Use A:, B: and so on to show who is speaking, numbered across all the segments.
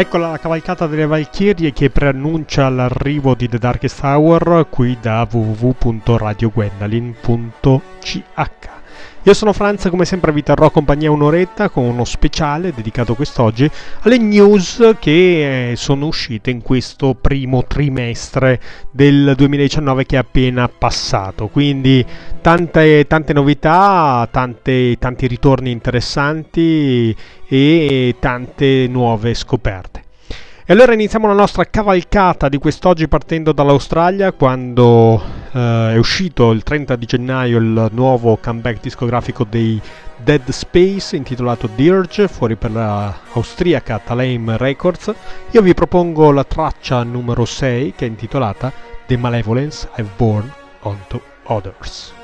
A: Eccola la cavalcata delle Valchirie che preannuncia l'arrivo di The Darkest Hour qui da www.radiogwendalin.ch. Io sono Franz, come sempre vi terrò compagnia un'oretta con uno speciale dedicato quest'oggi alle news che eh, sono uscite in questo primo trimestre del 2019 che è appena passato. Quindi tante, tante novità, tante, tanti ritorni interessanti e tante nuove scoperte. E allora iniziamo la nostra cavalcata di quest'oggi partendo dall'Australia quando eh, è uscito il 30 di gennaio il nuovo comeback discografico dei Dead Space intitolato Dirge fuori per la austriaca Taleim Records. Io vi propongo la traccia numero 6 che è intitolata The Malevolence I've Born Onto Others.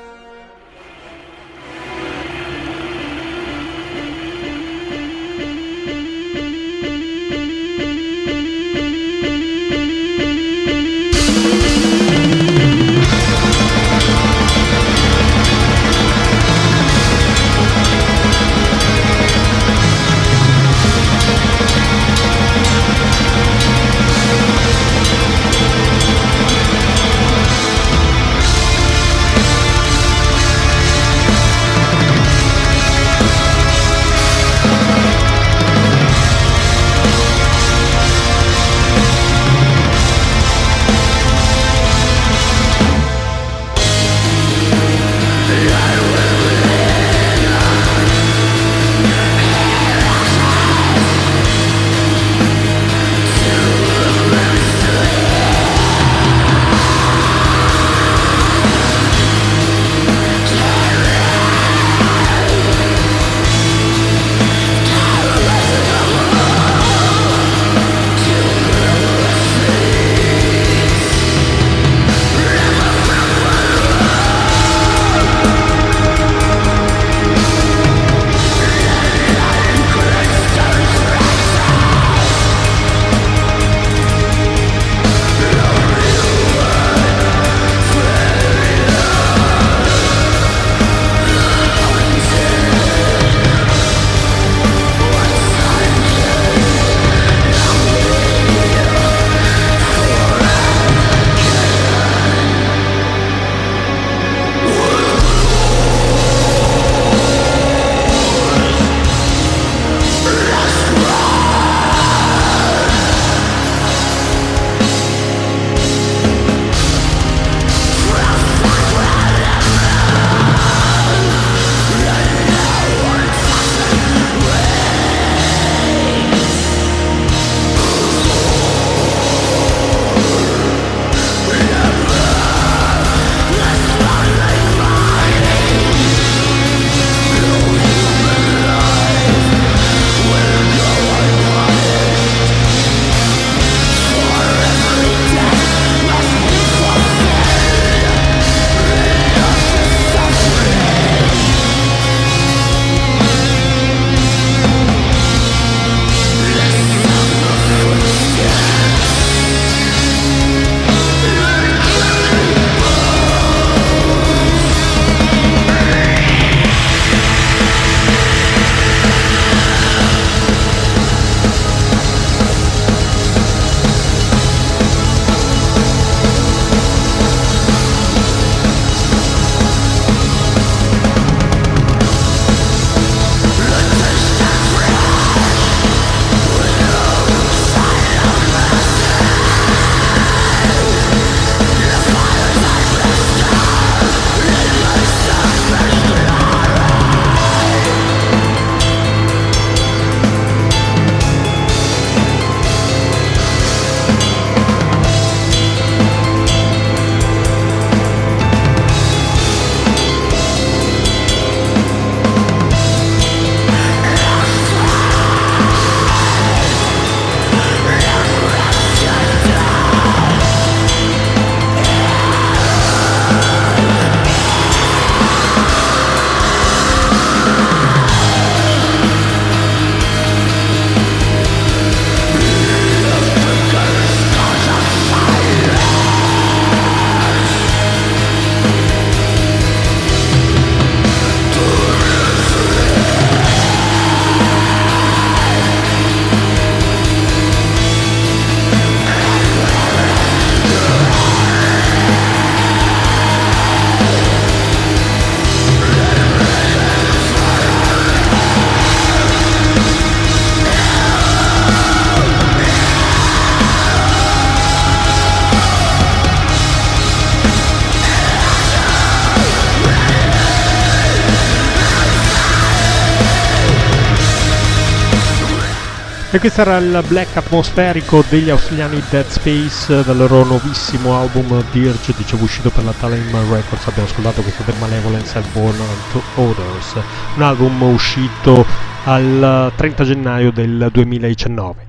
A: E questo era il black atmosferico degli australiani Dead Space dal loro nuovissimo album Dirge, dicevo uscito per la Talem Records. Abbiamo ascoltato questo del Malevolence and Born to Others, un album uscito al 30 gennaio del 2019.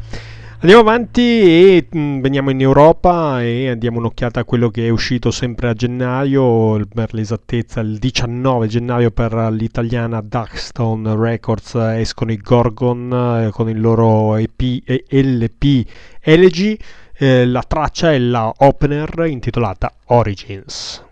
A: Andiamo avanti e mm, veniamo in Europa e andiamo un'occhiata a quello che è uscito sempre a gennaio, per l'esattezza il 19 gennaio per l'italiana Duckstone Records escono i Gorgon eh, con il loro EP e LP Elegy, eh, la traccia è la opener intitolata Origins.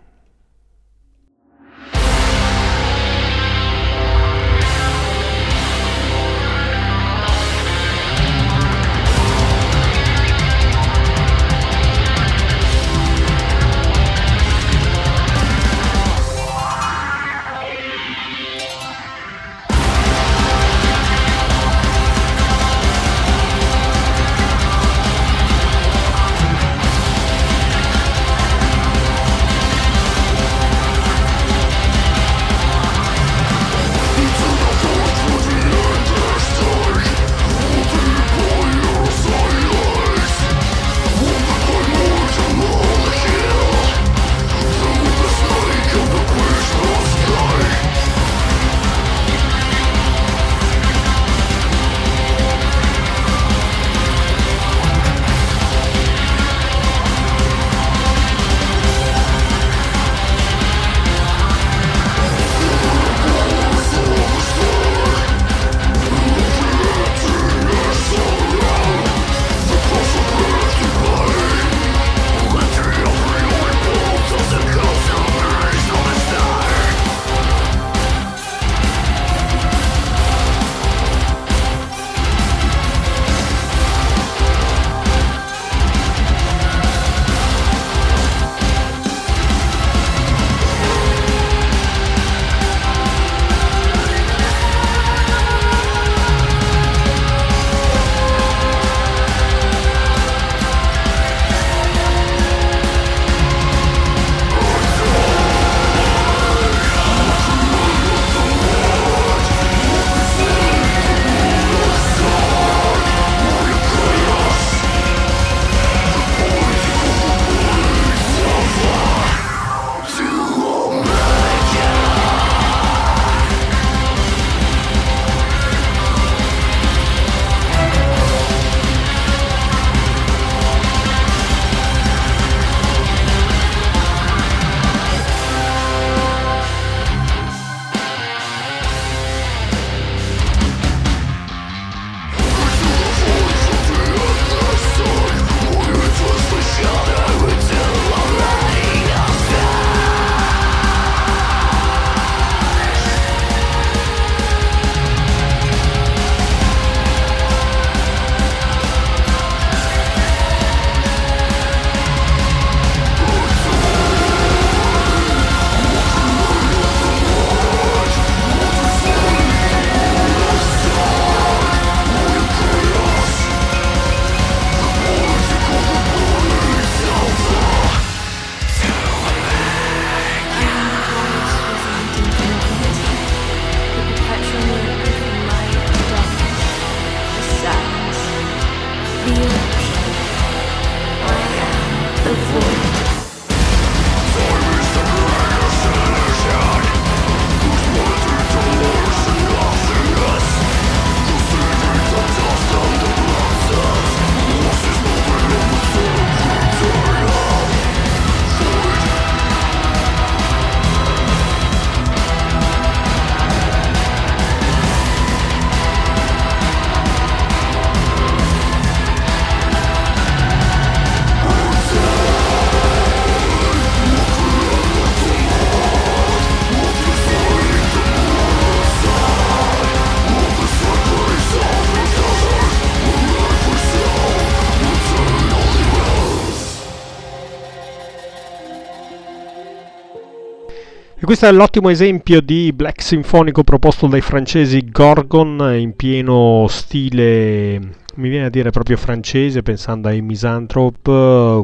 A: Questo è l'ottimo esempio di black sinfonico proposto dai francesi Gorgon in pieno stile mi viene a dire proprio francese pensando ai Misanthrope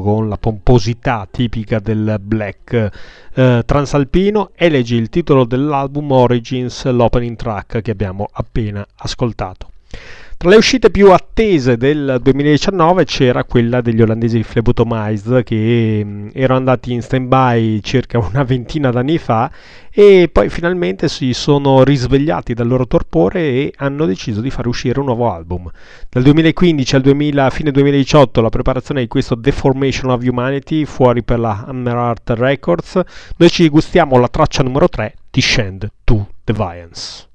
A: con la pomposità tipica del black eh, transalpino leggi il titolo dell'album Origins l'opening track che abbiamo appena ascoltato Tra le uscite più attese del 2019 c'era quella degli olandesi di Flebotomized che mm, erano andati in stand-by circa una ventina d'anni fa e poi finalmente si sono risvegliati dal loro torpore e hanno deciso di fare uscire un nuovo album. Dal 2015 al 2000, fine 2018 la preparazione di questo Deformation of Humanity fuori per la Hammer Art Records. Noi ci gustiamo la traccia numero 3, Descend to Defiance.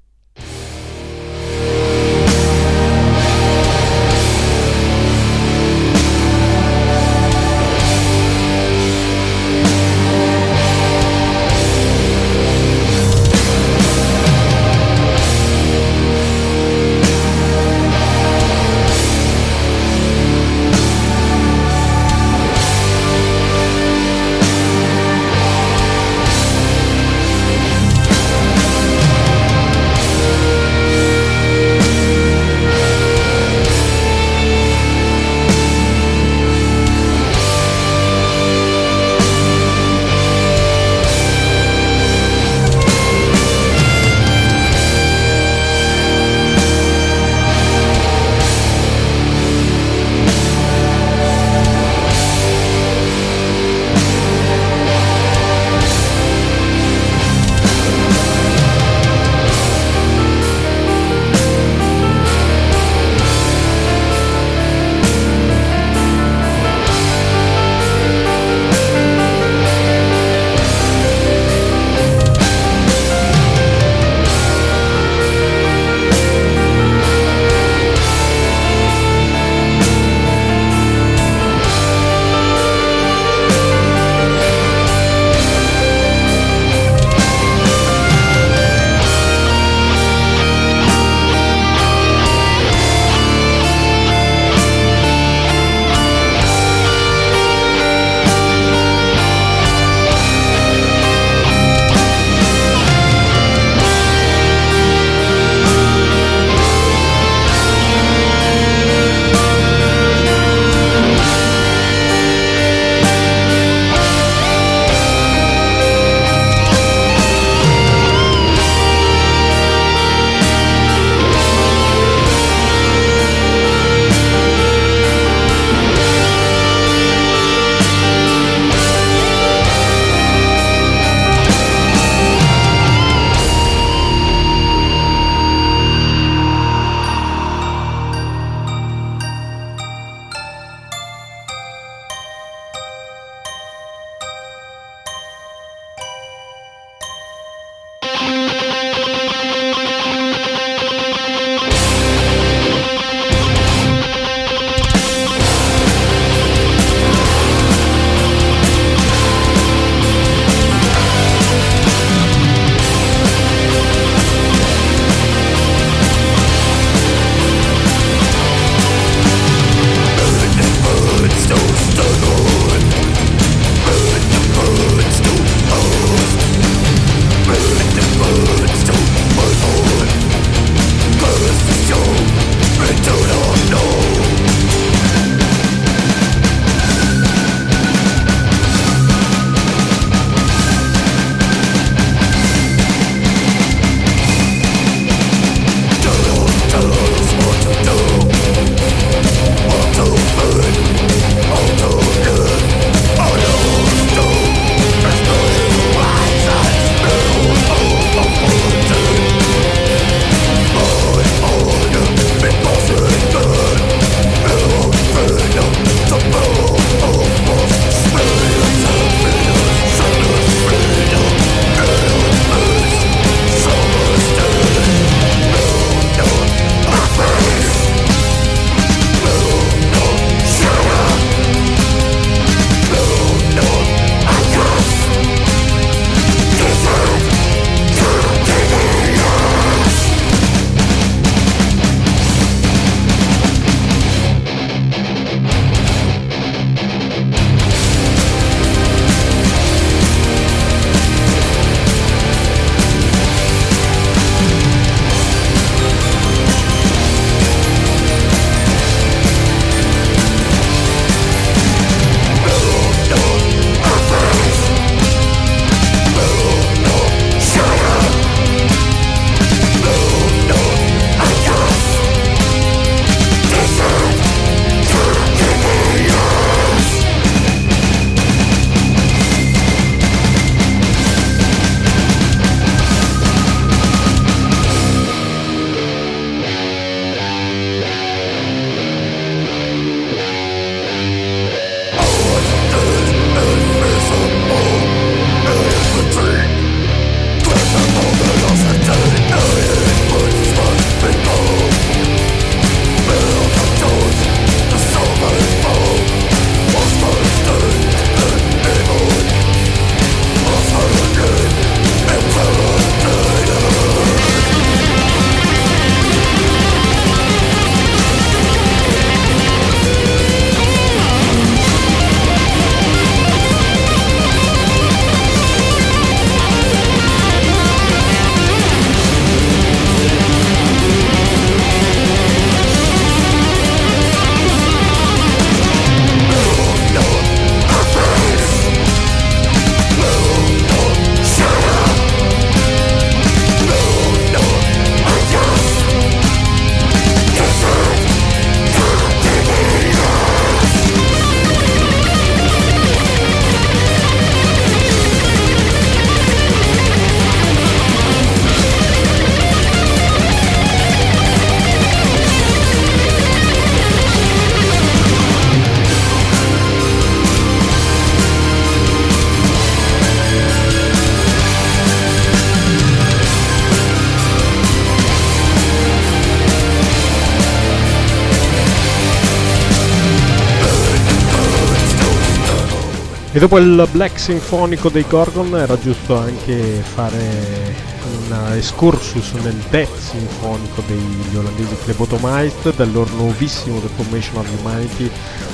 A: Dopo il Black Sinfonico dei Gorgon era giusto anche fare un excursus nel Death Sinfonico degli olandesi Flebotomized del loro nuovissimo The Formation of Humanity,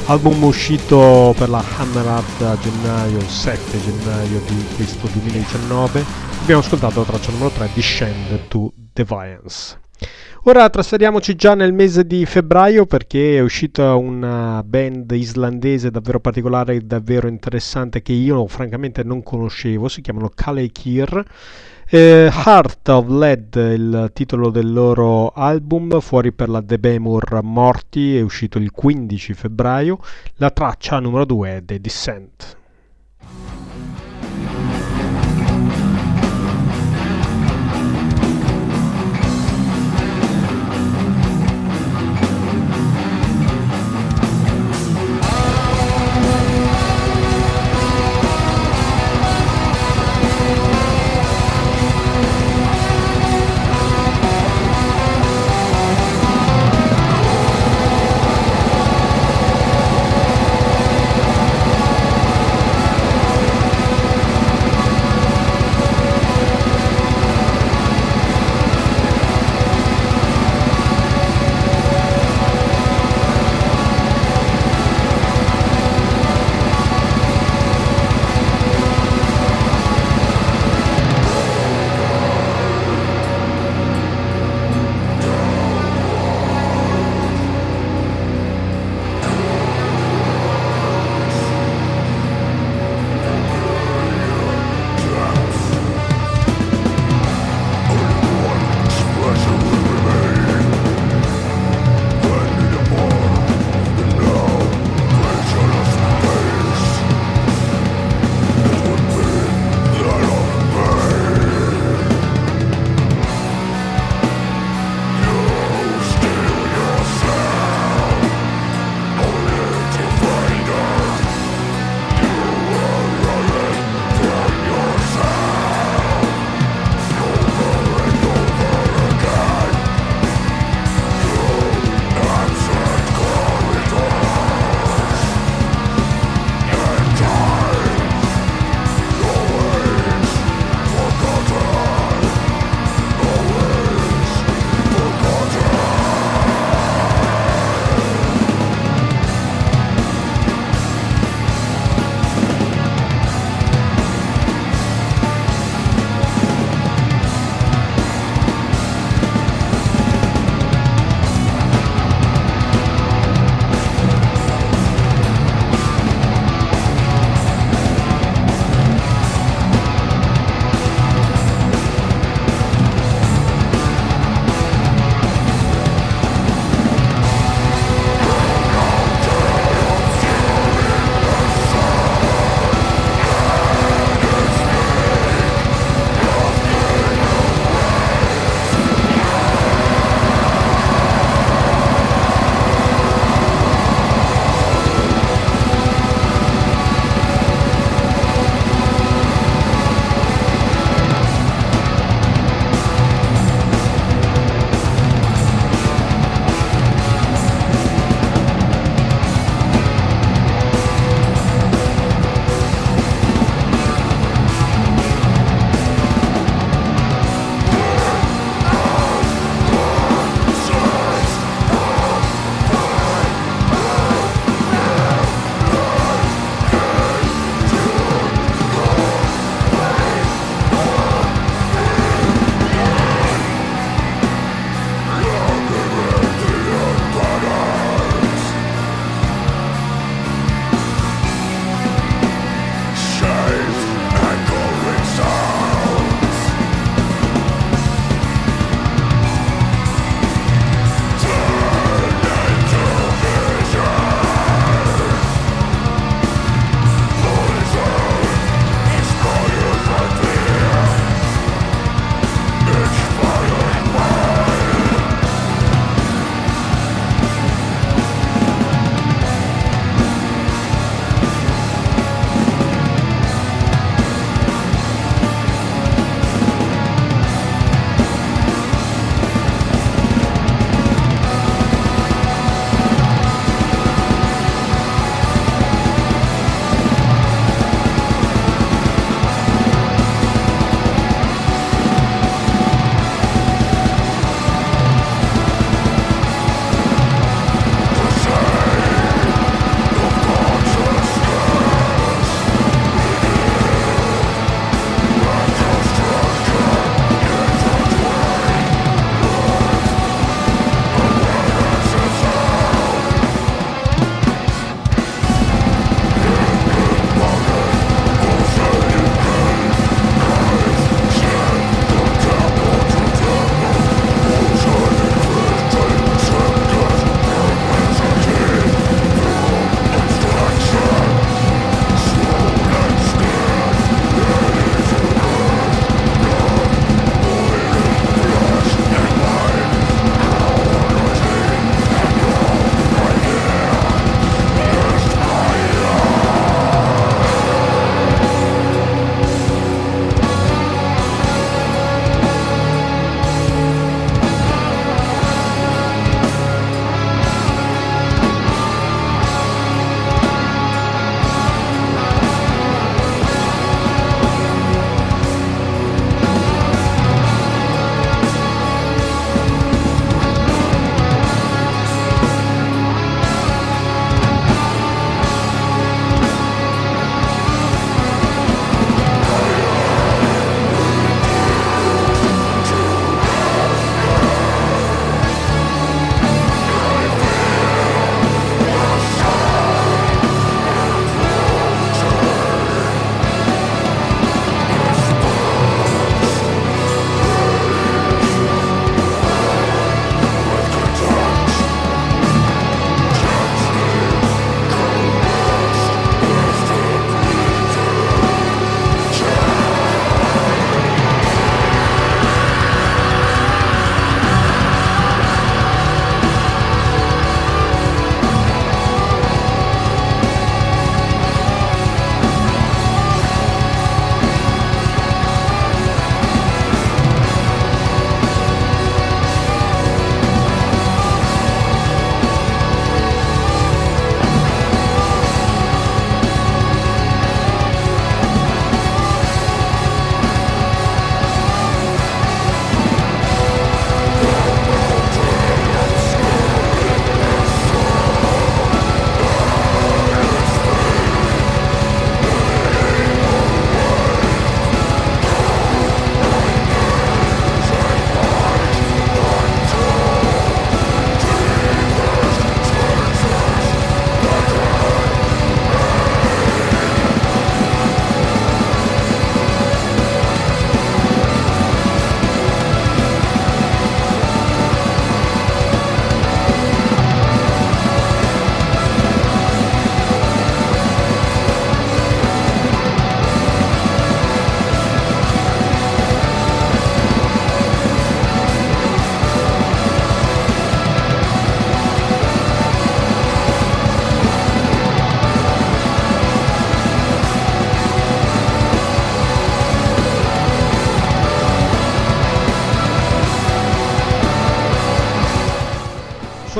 A: album uscito per la Hammer Art a gennaio, il 7 gennaio di questo 2019. Abbiamo ascoltato la traccia numero 3, Descend to Defiance. Ora trasferiamoci già nel mese di febbraio perché è uscita una band islandese davvero particolare, davvero interessante che io francamente non conoscevo, si chiamano Kalekir. Eh, Heart of Lead il titolo del loro album, fuori per la The Bemur Morti, è uscito il 15 febbraio. La traccia numero 2 è The Descent.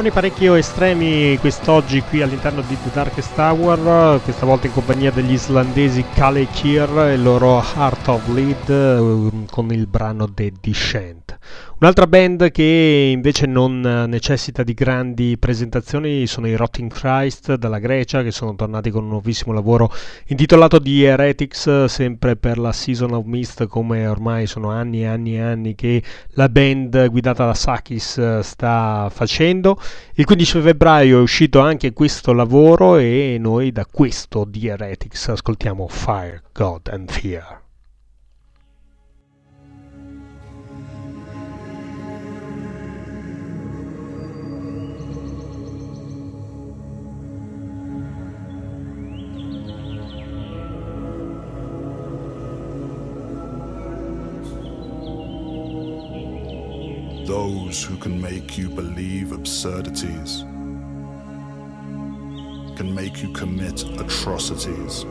A: Suoni parecchio estremi quest'oggi qui all'interno di The Darkest Tower, questa volta in compagnia degli islandesi Kale Kier e il loro Heart of Lead eh, con il brano The Descent. Un'altra band che invece non necessita di grandi presentazioni sono i Rotting Christ dalla Grecia che sono tornati con un nuovissimo lavoro intitolato The Heretics sempre per la Season of Mist come ormai sono anni e anni e anni che la band guidata da Sakis sta facendo. Il 15 febbraio è uscito anche questo lavoro e noi da questo The Heretics ascoltiamo Fire, God and Fear.
B: Those who can make you believe absurdities, can make you commit atrocities.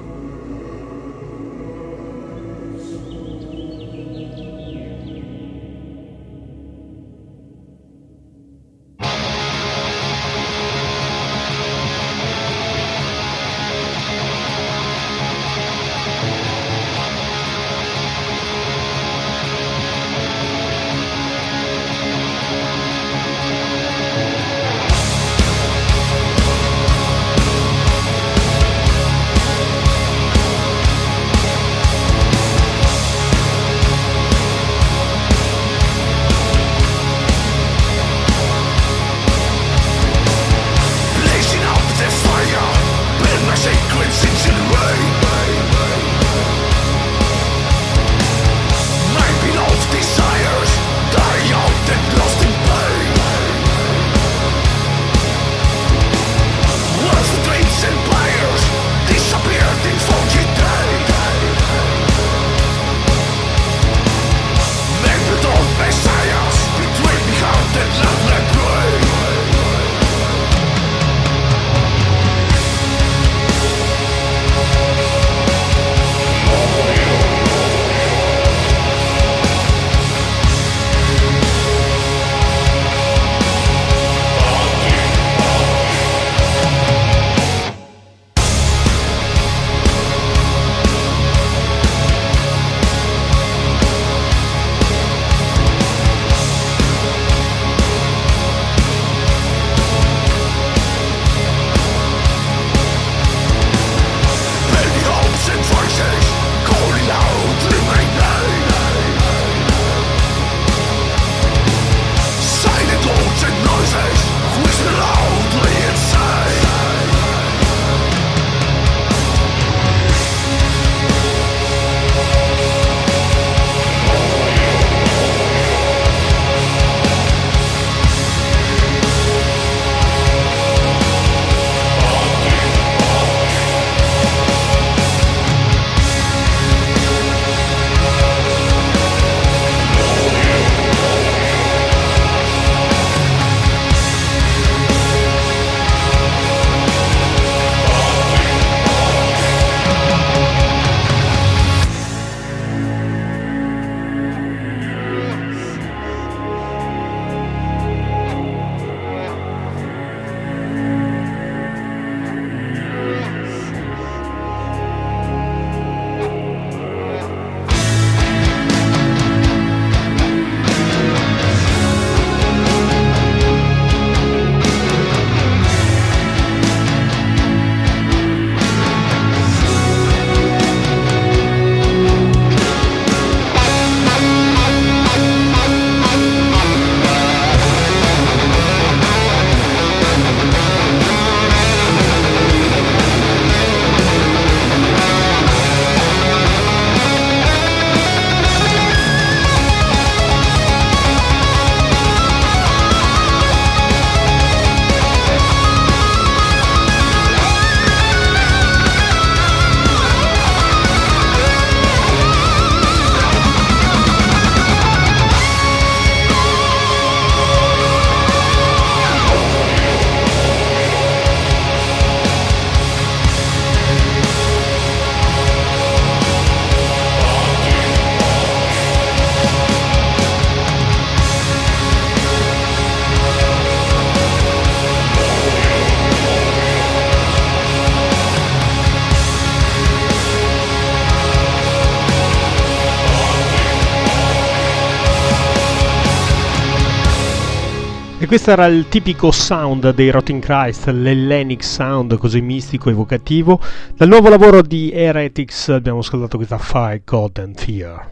A: Questo era il tipico sound dei Rotting Christ, l'Hellenic sound così mistico, evocativo. Dal nuovo lavoro di Heretics abbiamo ascoltato questa Fire, God and Fear.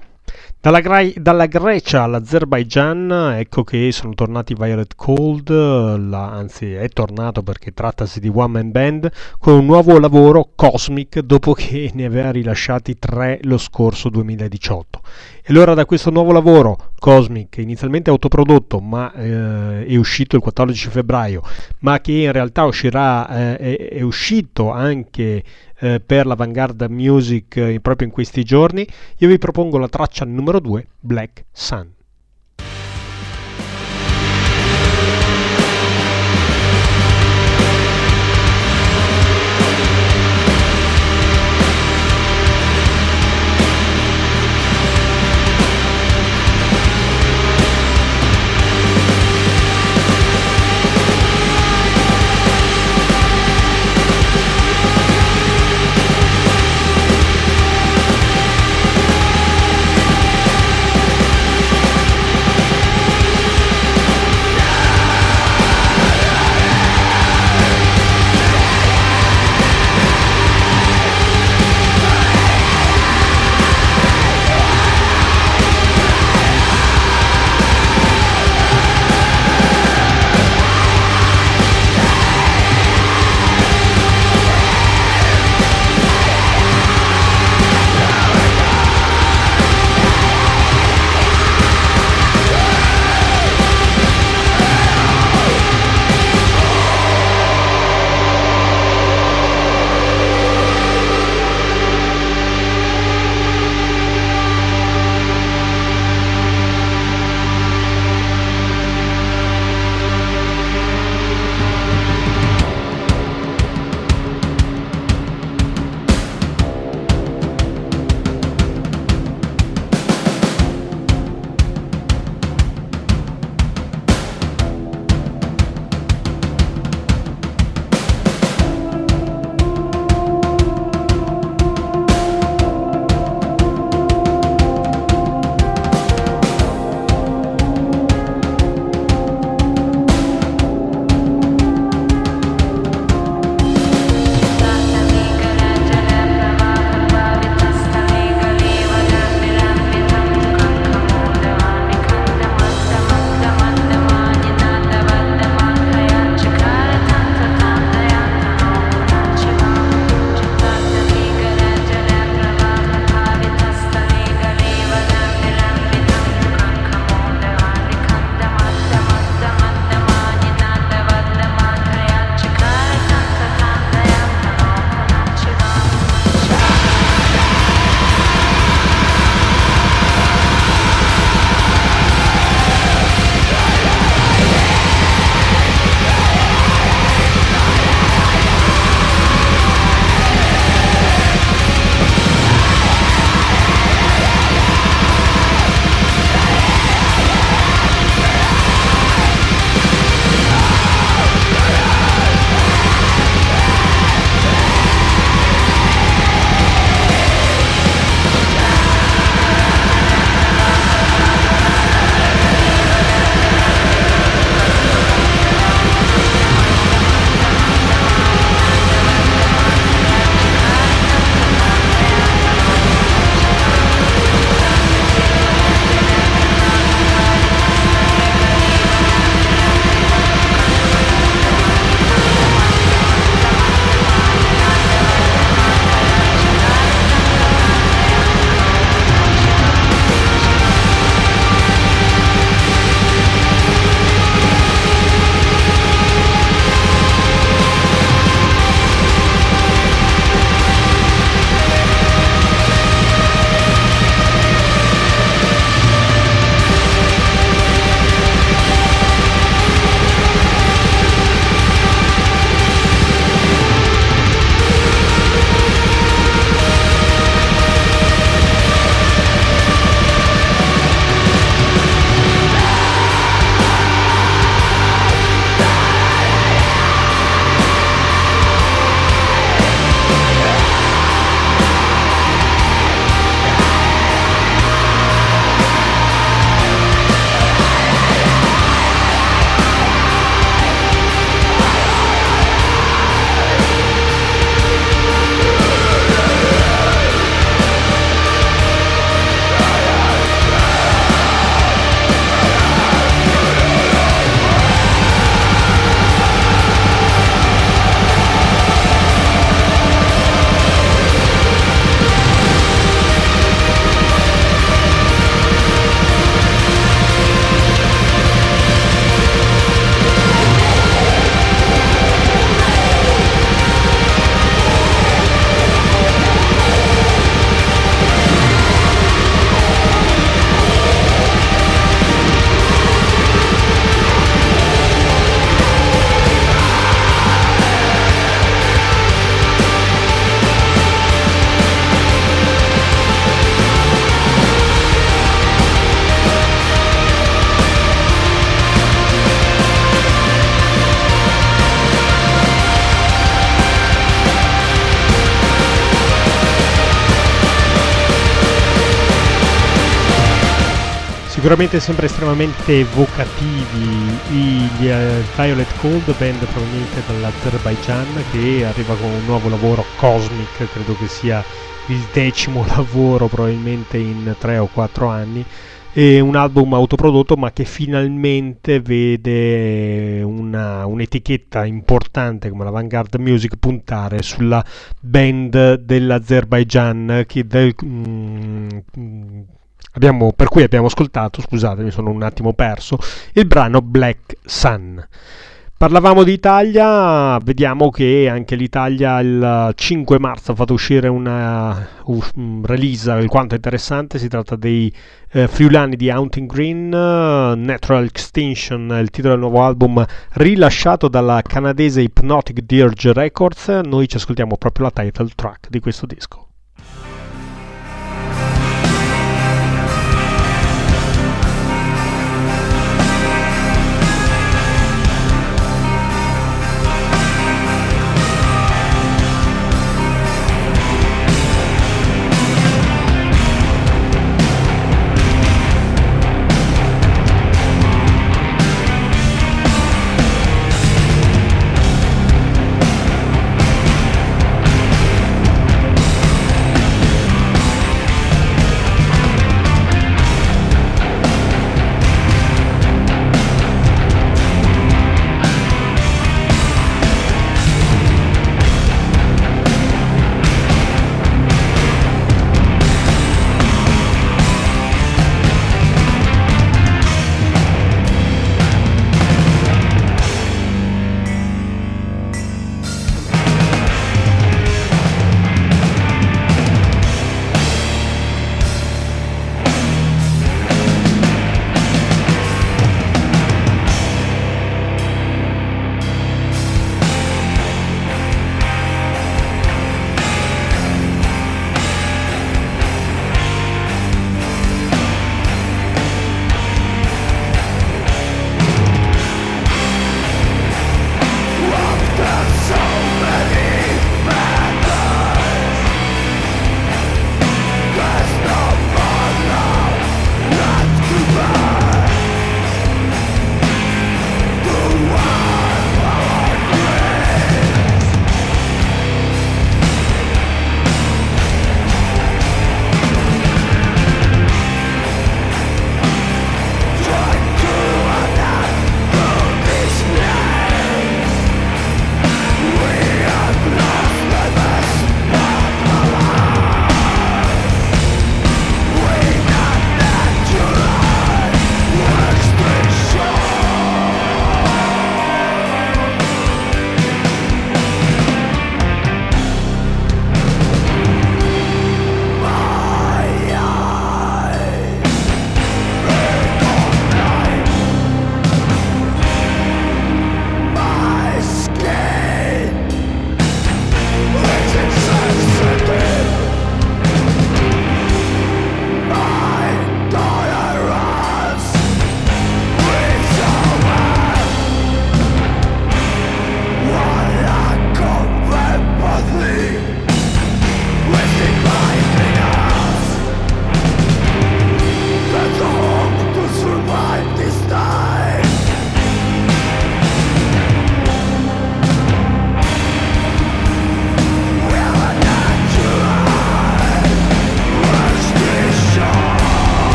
A: Dalla, Gra- dalla, Grecia all'Azerbaijan, ecco che sono tornati Violet Cold, la, anzi è tornato perché trattasi di one man band, con un nuovo lavoro Cosmic dopo che ne aveva rilasciati tre lo scorso 2018. E allora da questo nuovo lavoro Cosmic, inizialmente autoprodotto ma eh, è uscito il 14 febbraio, ma che in realtà uscirà, eh, è, è uscito anche eh, per la Vanguard Music eh, proprio in questi giorni, io vi propongo la traccia numero 2, Black Sun. Sicuramente sempre estremamente evocativi. Gli uh, Violet Cold, band proveniente dall'Azerbaijan che arriva con un nuovo lavoro Cosmic, credo che sia il decimo lavoro probabilmente in 3 o 4 anni e un album autoprodotto ma che finalmente vede una, un'etichetta importante come la Vanguard Music puntare sulla band dell'Azerbaijan che del, mm, abbiamo, per cui abbiamo ascoltato, scusate mi sono un attimo perso, il brano Black Sun. Parlavamo di Italia, vediamo che anche l'Italia il 5 marzo ha fatto uscire una uh, release alquanto interessante, si tratta dei eh, friulani di Haunting Green, uh, Natural Extinction, il titolo del nuovo album rilasciato dalla canadese Hypnotic Dirge Records, noi ci ascoltiamo proprio la title track di questo disco.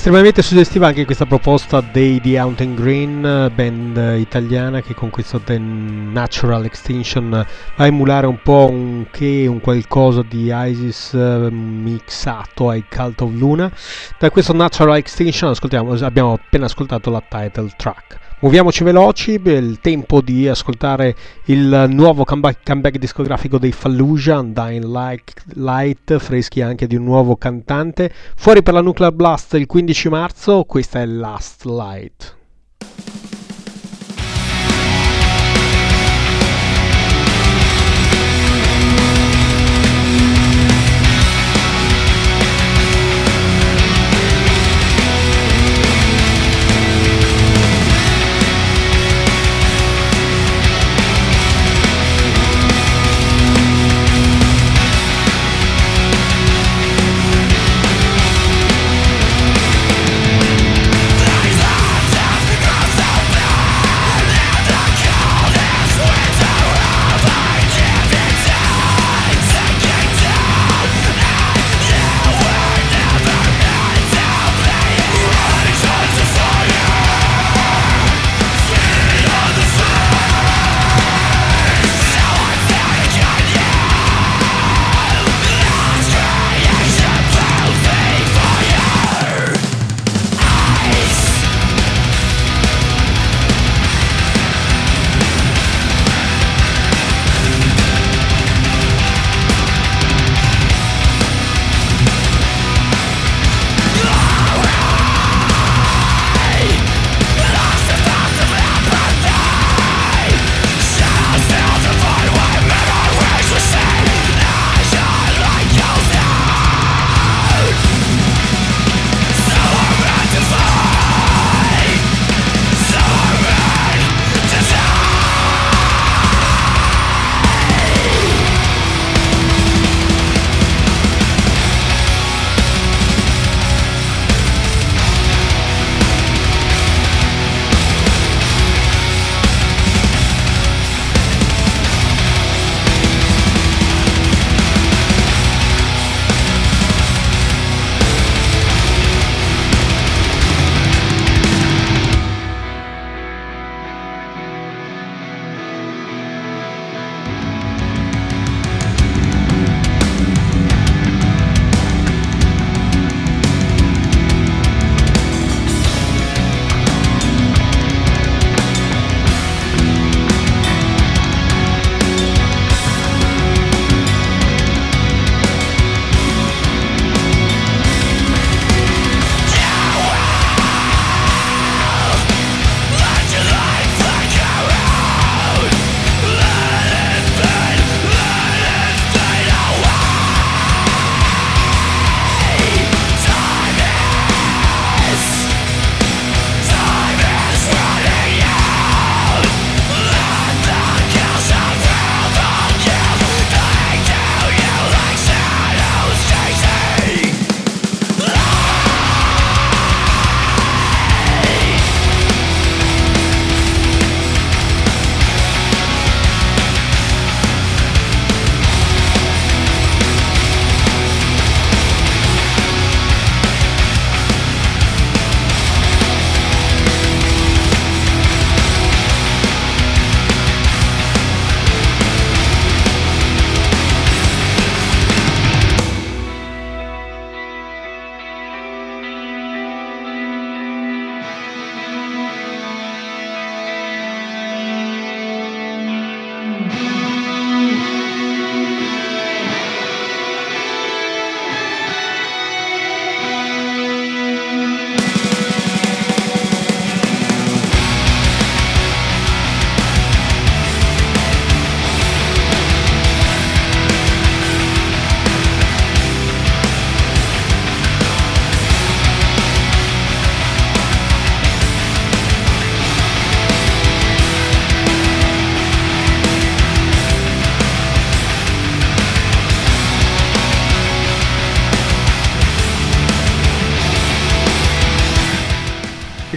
A: Estremamente suggestiva anche questa proposta dei The Mountain Green, band italiana che con questo The Natural Extinction va a emulare un po' un che, un qualcosa di ISIS mixato ai Cult of Luna. Da questo Natural Extinction abbiamo appena ascoltato la title track. Muoviamoci veloci, è il tempo di ascoltare il nuovo comeback, comeback discografico dei Fallujah, Undying Light, Light, freschi anche di un nuovo cantante. Fuori per la Nuclear Blast il 15 marzo, questa è Last Light.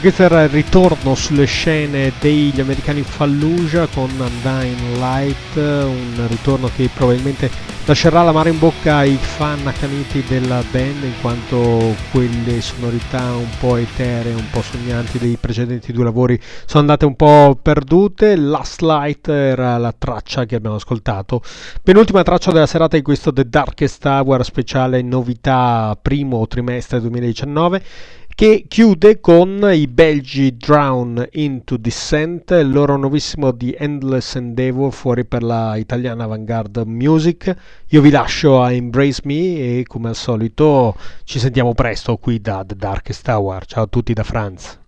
A: Questo era il ritorno sulle scene degli americani Fallujah con Undying Light, un ritorno che probabilmente lascerà l'amaro in bocca ai fan accaniti della band in quanto quelle sonorità un po' eteree, un po' sognanti dei precedenti due lavori sono andate un po' perdute. Last Light era la traccia che abbiamo ascoltato. Penultima traccia della serata di questo The Darkest Hour speciale novità primo trimestre 2019 che chiude con i belgi Drown into Descent, il loro nuovissimo The Endless Endeavor fuori per la italiana Vanguard Music. Io vi lascio a Embrace Me e come al solito ci sentiamo presto qui da The Darkest Hour. Ciao a tutti da Franz.